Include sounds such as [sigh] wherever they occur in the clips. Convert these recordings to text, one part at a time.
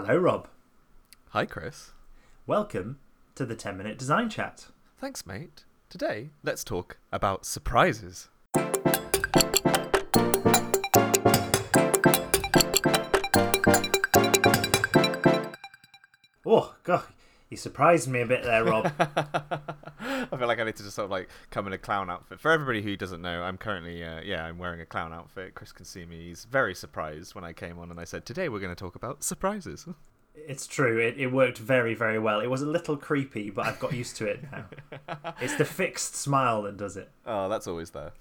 Hello, Rob. Hi, Chris. Welcome to the 10 Minute Design Chat. Thanks, mate. Today, let's talk about surprises. Oh, God, you surprised me a bit there, Rob. [laughs] [laughs] I feel like I need to just sort of like come in a clown outfit. For everybody who doesn't know, I'm currently, uh, yeah, I'm wearing a clown outfit. Chris can see me. He's very surprised when I came on and I said, Today we're going to talk about surprises. [laughs] it's true, it, it worked very, very well. It was a little creepy, but I've got used to it now. [laughs] it's the fixed smile that does it. Oh, that's always there.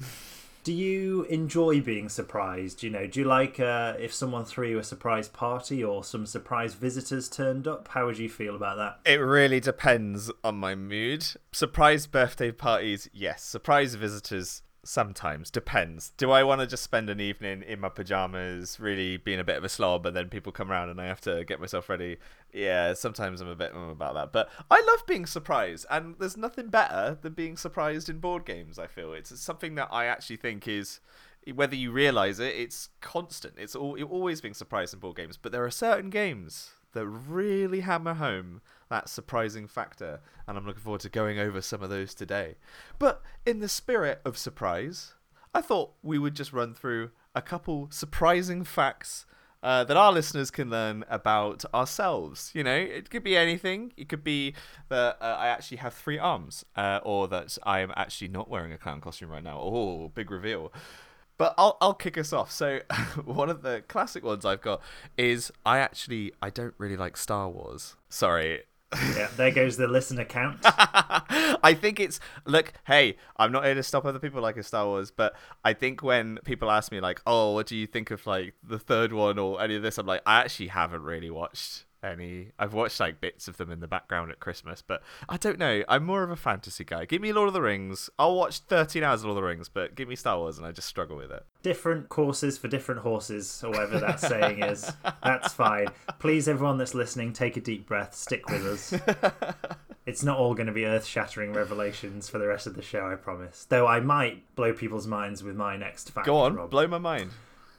Do you enjoy being surprised? You know, do you like uh, if someone threw you a surprise party or some surprise visitors turned up? How would you feel about that? It really depends on my mood. Surprise birthday parties, yes. Surprise visitors, sometimes. Depends. Do I want to just spend an evening in my pajamas, really being a bit of a slob, and then people come around and I have to get myself ready? Yeah, sometimes I'm a bit mm, about that. But I love being surprised, and there's nothing better than being surprised in board games, I feel. It's something that I actually think is whether you realize it, it's constant. It's all, you're always being surprised in board games, but there are certain games that really hammer home that surprising factor, and I'm looking forward to going over some of those today. But in the spirit of surprise, I thought we would just run through a couple surprising facts uh, that our listeners can learn about ourselves. You know, it could be anything. It could be that uh, I actually have three arms, uh, or that I am actually not wearing a clown costume right now. Oh, big reveal. But I'll I'll kick us off. So [laughs] one of the classic ones I've got is I actually I don't really like Star Wars. Sorry. Yeah, there goes the listener count. [laughs] I think it's look, hey, I'm not here to stop other people liking Star Wars, but I think when people ask me like, "Oh, what do you think of like the third one or any of this?" I'm like, I actually haven't really watched any. I've watched like bits of them in the background at Christmas, but I don't know. I'm more of a fantasy guy. Give me Lord of the Rings. I'll watch 13 hours of Lord of the Rings, but give me Star Wars, and I just struggle with it. Different courses for different horses, or whatever that saying is. That's fine. Please, everyone that's listening, take a deep breath. Stick with us. [laughs] It's not all going to be earth-shattering revelations for the rest of the show, I promise. Though I might blow people's minds with my next fact. Go on, Rob. blow my mind.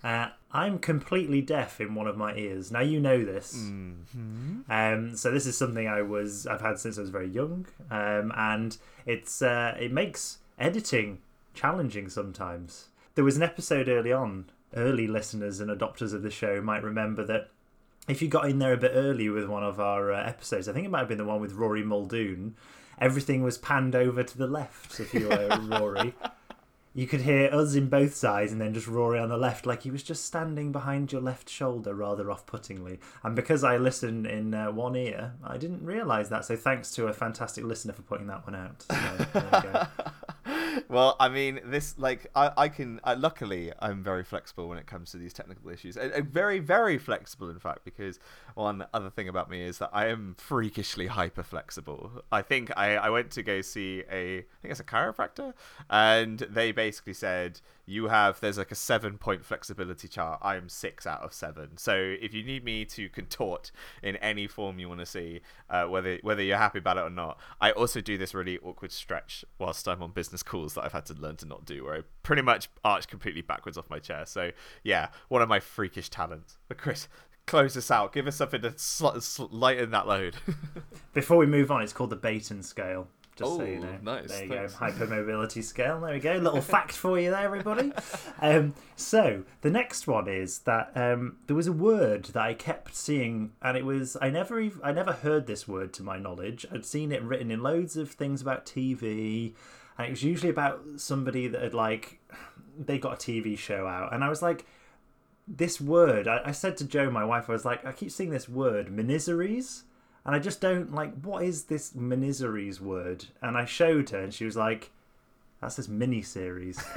Uh, I'm completely deaf in one of my ears. Now you know this. Mm-hmm. Um, so this is something I was I've had since I was very young, um, and it's uh, it makes editing challenging sometimes. There was an episode early on. Early listeners and adopters of the show might remember that if you got in there a bit early with one of our uh, episodes, I think it might have been the one with Rory Muldoon. Everything was panned over to the left if you were Rory [laughs] you could hear us in both sides and then just Rory on the left, like he was just standing behind your left shoulder rather off puttingly. And because I listened in uh, one ear, I didn't realise that. So thanks to a fantastic listener for putting that one out. So. [laughs] well, I mean, this like I, I can. I, luckily, I'm very flexible when it comes to these technical issues. And, and very, very flexible, in fact, because one other thing about me is that I am freakishly hyper flexible. I think I, I went to go see a I think it's a chiropractor, and they basically said you have there's like a seven point flexibility chart. I'm six out of seven. So if you need me to contort in any form you want to see, uh, whether whether you're happy about it or not, I also do this really awkward stretch whilst I'm on business calls that I've had to learn to not do, where I pretty much arch completely backwards off my chair. So yeah, one of my freakish talents. But Chris, close this out. Give us something to sl- sl- lighten that load. [laughs] Before we move on, it's called the Beighton scale. Just so you Oh, know. nice, There you thanks. go. [laughs] Hypermobility scale. There we go. Little fact for you there, everybody. [laughs] Um, so the next one is that um, there was a word that I kept seeing, and it was I never even, I never heard this word to my knowledge. I'd seen it written in loads of things about TV, and it was usually about somebody that had like they got a TV show out, and I was like. This word, I, I said to Joe, my wife, I was like, I keep seeing this word, miniseries, and I just don't like what is this miniseries word? And I showed her, and she was like, "That's this mini series." [laughs]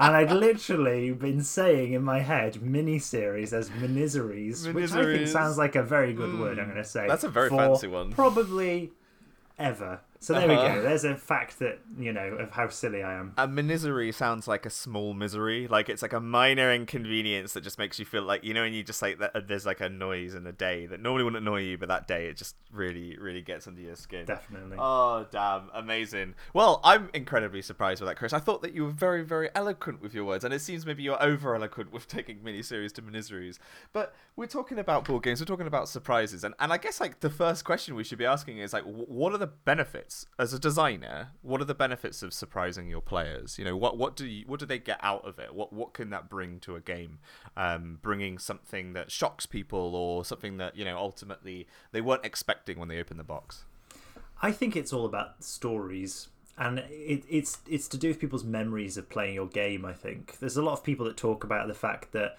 and I'd literally been saying in my head miniseries as miniseries, which I think sounds like a very good word. I'm hmm. going to say That's a very fancy one. Probably ever. So there we Uh-huh. go. There's a fact that you know of how silly I am. A misery sounds like a small misery, like it's like a minor inconvenience that just makes you feel like you know, and you just like that. There's like a noise in a day that normally wouldn't annoy you, but that day it just really, really gets under your skin. Definitely. Oh damn, amazing! Well, I'm incredibly surprised with that, Chris. I thought that you were very, very eloquent with your words, and it seems maybe you're over eloquent with taking miniseries to miniseries. But we're talking about board games, we're talking about surprises, and, and I guess like the first question we should be asking is like, what are the benefits as a designer? What are the benefits of surprising your players? You know, what what do you, what do they get out of it? What what can that bring to a game? Um, bringing something that shocks people, or something that you know ultimately they weren't expecting when they opened the box. I think it's all about stories, and it, it's it's to do with people's memories of playing your game. I think there's a lot of people that talk about the fact that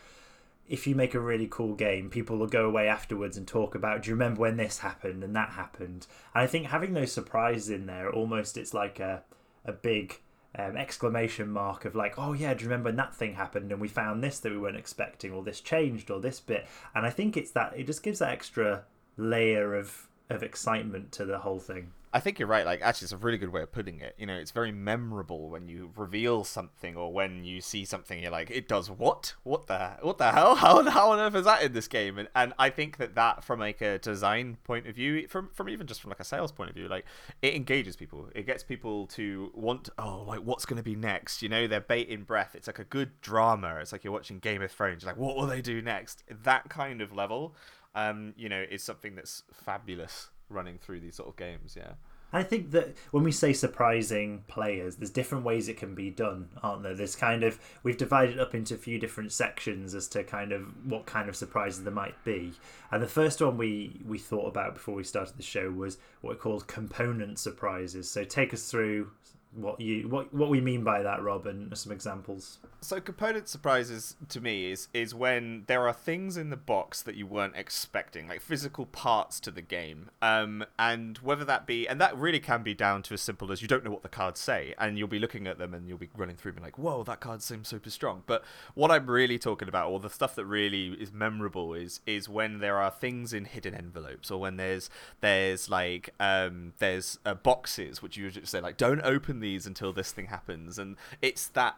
if you make a really cool game, people will go away afterwards and talk about, do you remember when this happened and that happened? And I think having those surprises in there, almost it's like a a big um, exclamation mark of like, oh yeah, do you remember when that thing happened and we found this that we weren't expecting, or this changed, or this bit? And I think it's that it just gives that extra layer of of excitement to the whole thing. I think you're right. Like, actually, it's a really good way of putting it. You know, it's very memorable when you reveal something or when you see something. You're like, it does what? What the? What the hell? [laughs] How, how on earth is that in this game? And and I think that that from like a design point of view, from from even just from like a sales point of view, like it engages people. It gets people to want. Oh, like what's going to be next? You know, they're bating breath. It's like a good drama. It's like you're watching Game of Thrones. You're like, what will they do next? That kind of level, um, you know, is something that's fabulous running through these sort of games. Yeah. I think that when we say surprising players, there's different ways it can be done, aren't there? There's kind of we've divided up into a few different sections as to kind of what kind of surprises there might be. And the first one we we thought about before we started the show was what we called component surprises. So take us through what you what what we mean by that, Rob, and some examples. So component surprises to me is is when there are things in the box that you weren't expecting, like physical parts to the game, um, and whether that be, and that really can be down to as simple as you don't know what the cards say, and you'll be looking at them and you'll be running through, being like, "Whoa, that card seems super strong." But what I'm really talking about, or the stuff that really is memorable, is is when there are things in hidden envelopes, or when there's there's like um, there's uh, boxes which you just say like, "Don't open these until this thing happens," and it's that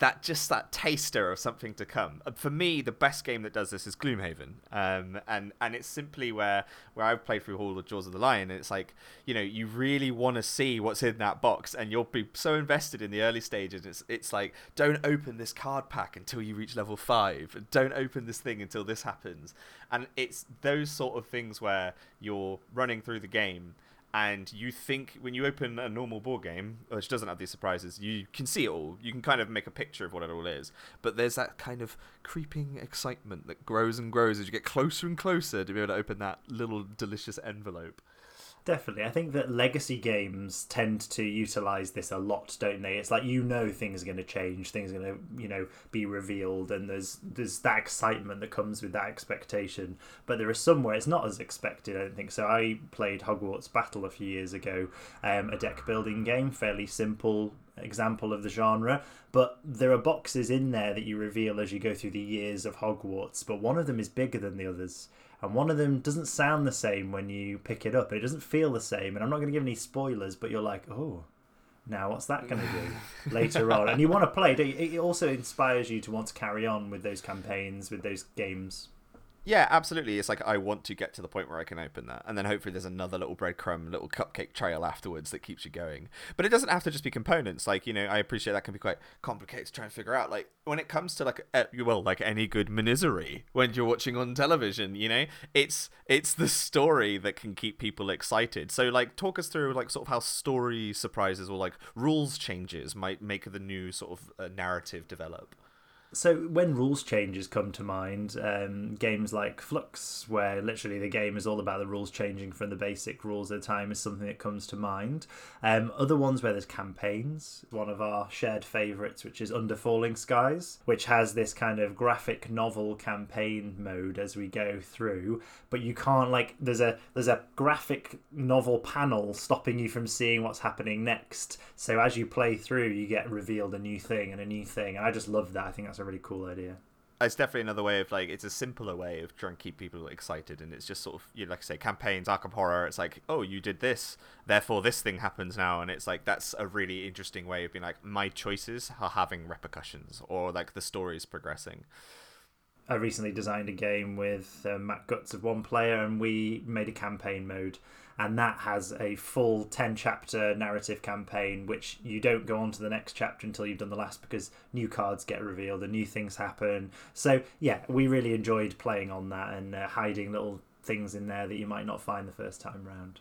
that just that taster of something to come. Uh, For me, the best game that does this is Gloomhaven, um, and and it's simply where where I've played through all the Jaws of the Lion, and it's like you know you really want to see what's in that box, and you'll be so invested in the early stages. It's it's like don't open this card pack until you reach level five, don't open this thing until this happens, and it's those sort of things where you're running through the game and you think when you open a normal board game oh, which doesn't have these surprises you can see it all. You can kind of make a picture of what it all is. But there's that kind of creeping excitement that grows and grows as you get closer and closer to be able to open that little delicious envelope Definitely. I think that legacy games tend to utilize this a lot, don't they? It's like you know things are going to change, things are going to, you know, be revealed and there's there's that excitement that comes with that expectation. But there are some where it's not as expected, I don't think. So I played Hogwarts Battle a few years ago, um, a deck building game, fairly simple example of the genre, but there are boxes in there that you reveal as you go through the years of Hogwarts, but one of them is bigger than the others and one of them doesn't sound the same when you pick it up. It doesn't feel the same, and I'm not going to give any spoilers, but you're like, oh, now what's that going to do [laughs] later on? And you want to play. It It also inspires you to want to carry on with those campaigns, with those games. Yeah, absolutely. It's like I want to get to the point where I can open that, and then hopefully there's another little breadcrumb, little cupcake trail afterwards that keeps you going. But it doesn't have to just be components. Like you know, I appreciate that can be quite complicated to try and figure out. Like when it comes to like uh, well, like any good miniserie when you're watching on television, you know, it's it's the story that can keep people excited. So like, talk us through like sort of how story surprises or like rules changes might make the new sort of uh, narrative develop. So when rules changes come to mind, um, games like Fluxx, where literally the game is all about the rules changing from the basic rules at a time, is something that comes to mind. Um, other ones where there's campaigns, one of our shared favourites, which is Under Falling Skies, which has this kind of graphic novel campaign mode as we go through, but you can't like there's a there's a graphic novel panel stopping you from seeing what's happening next. So as you play through, you get revealed a new thing and a new thing, and I just love that. I think that's a really cool idea. it's definitely another way of like it's a simpler way of trying to keep people excited, and it's just sort of you know, like I say campaigns, Arkham Horror. It's like oh you did this, therefore this thing happens now, and it's like that's a really interesting way of being like my choices are having repercussions, or like the story's progressing. I recently designed a game with uh, Matt Guts of one player, and we made a campaign mode, and that has a full ten chapter narrative campaign, which you don't go on to the next chapter until you've done the last because new cards get revealed and new things happen. So yeah, we really enjoyed playing on that and uh, hiding little things in there that you might not find the first time round.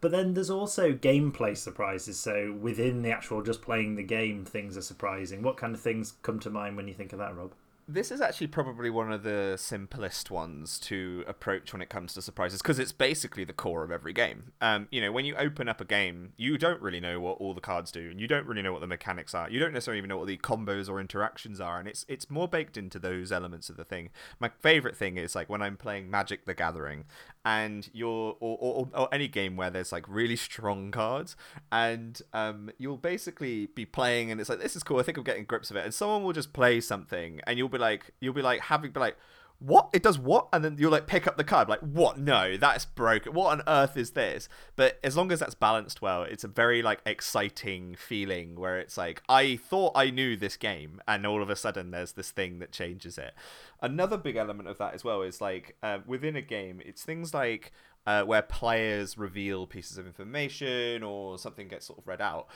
But then there's also gameplay surprises. So within the actual just playing the game, things are surprising. What kind of things come to mind when you think of that, Rob? This is actually probably one of the simplest ones to approach when it comes to surprises because it's basically the core of every game. Um, you know, when you open up a game, you don't really know what all the cards do, and you don't really know what the mechanics are. You don't necessarily even know what the combos or interactions are, and it's it's more baked into those elements of the thing. My favorite thing is like when I'm playing Magic: The Gathering, and you're or, or, or any game where there's like really strong cards, and um, you'll basically be playing, and it's like this is cool. I think I'm getting grips of it, and someone will just play something, and you'll be like you'll be like having be like what? It does what? And then you'll like pick up the card. Like what? No that's broken. What on earth is this? But as long as that's balanced well it's a very like exciting feeling where it's like i thought i knew this game and all of a sudden there's this thing that changes it. Another big element of that as well is like uh, within a game it's things like uh, where players reveal pieces of information or something gets sort of read out.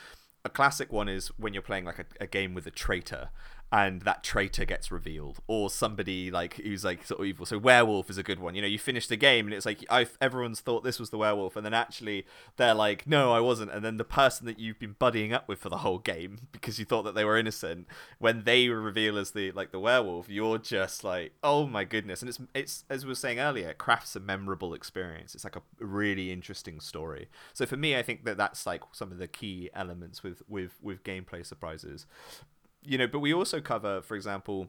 A classic one is when you're playing like a, a game with a traitor and that traitor gets revealed or somebody like who's like sort of evil. So werewolf is a good one. You know you finish the game and it's like i everyone's thought this was the werewolf and then actually they're like no i wasn't. And then the person that you've been buddying up with for the whole game [laughs] because you thought that they were innocent when they reveal as the like the werewolf you're just like oh my goodness. And it's it's as we were saying earlier crafts a memorable experience. It's like a really interesting story. So for me i think that that's like some of the key elements with with with gameplay surprises you know, but we also cover, for example,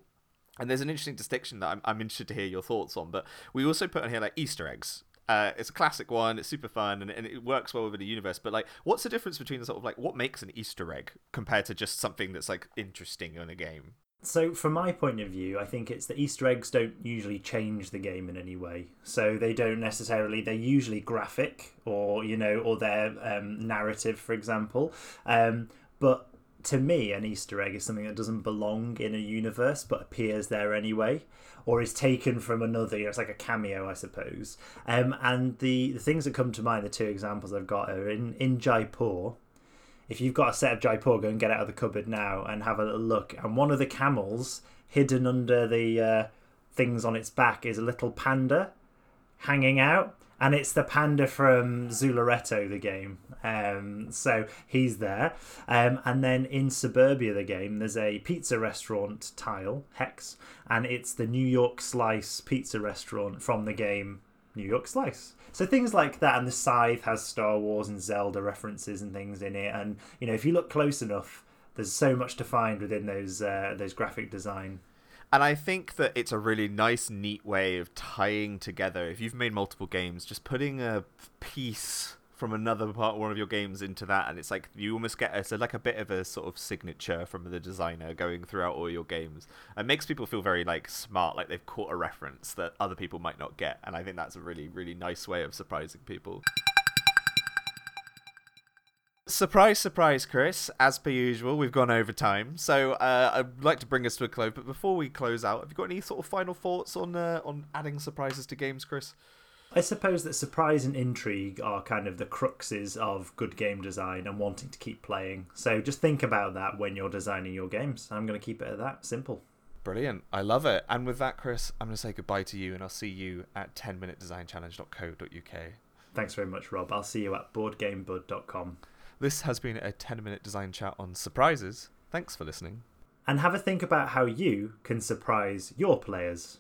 and there's an interesting distinction that I'm, I'm interested to hear your thoughts on, but we also put on here like Easter eggs. Uh, it's a classic one. It's super fun and, and it works well within the universe. But like, what's the difference between sort of like what makes an Easter egg compared to just something that's like interesting in a game? So, from my point of view, I think it's that Easter eggs don't usually change the game in any way. So they don't necessarily. They're usually graphic, or you know, or they're um, narrative, for example. Um, but to me, an Easter egg is something that doesn't belong in a universe but appears there anyway, or is taken from another. You know, it's like a cameo, I suppose. Um, and the, the things that come to mind, the two examples I've got are in, in Jaipur. If you've got a set of Jaipur, go and get out of the cupboard now and have a little look. And one of the camels hidden under the uh, things on its back is a little panda hanging out and it's the panda from Zulareto, the game. Um, so he's there. Um, and then in Suburbia, the game, there's a pizza restaurant tile, Hex, and it's the New York Slice pizza restaurant from the game New York Slice. So things like that, and the Scythe has Star Wars and Zelda references and things in it. And you know, if you look close enough, there's so much to find within those uh, those graphic design and I think that it's a really nice, neat way of tying together. If you've made multiple games, just putting a piece from another part one of your games into that and it's like you almost get a, so like a bit of a sort of signature from the designer going throughout all your games it makes people feel very like smart like they've caught a reference that other people might not get and i think that's a really really nice way of surprising people Surprise, surprise, Chris. As per usual, we've gone over time, so uh, I'd like to bring us to a close. But before we close out, have you got any sort of final thoughts on uh, on adding surprises to games, Chris? I suppose that surprise and intrigue are kind of the cruxes of good game design and wanting to keep playing. So just think about that when you're designing your games. I'm going to keep it at that simple. Brilliant. I love it. And with that, Chris, I'm going to say goodbye to you and I'll see you at 10minutedesignchallenge.co.uk. Thanks very much, Rob. I'll see you at boardgamebud.com. This has been a 10 minute design chat on surprises. Thanks for listening. And have a think about how you can surprise your players.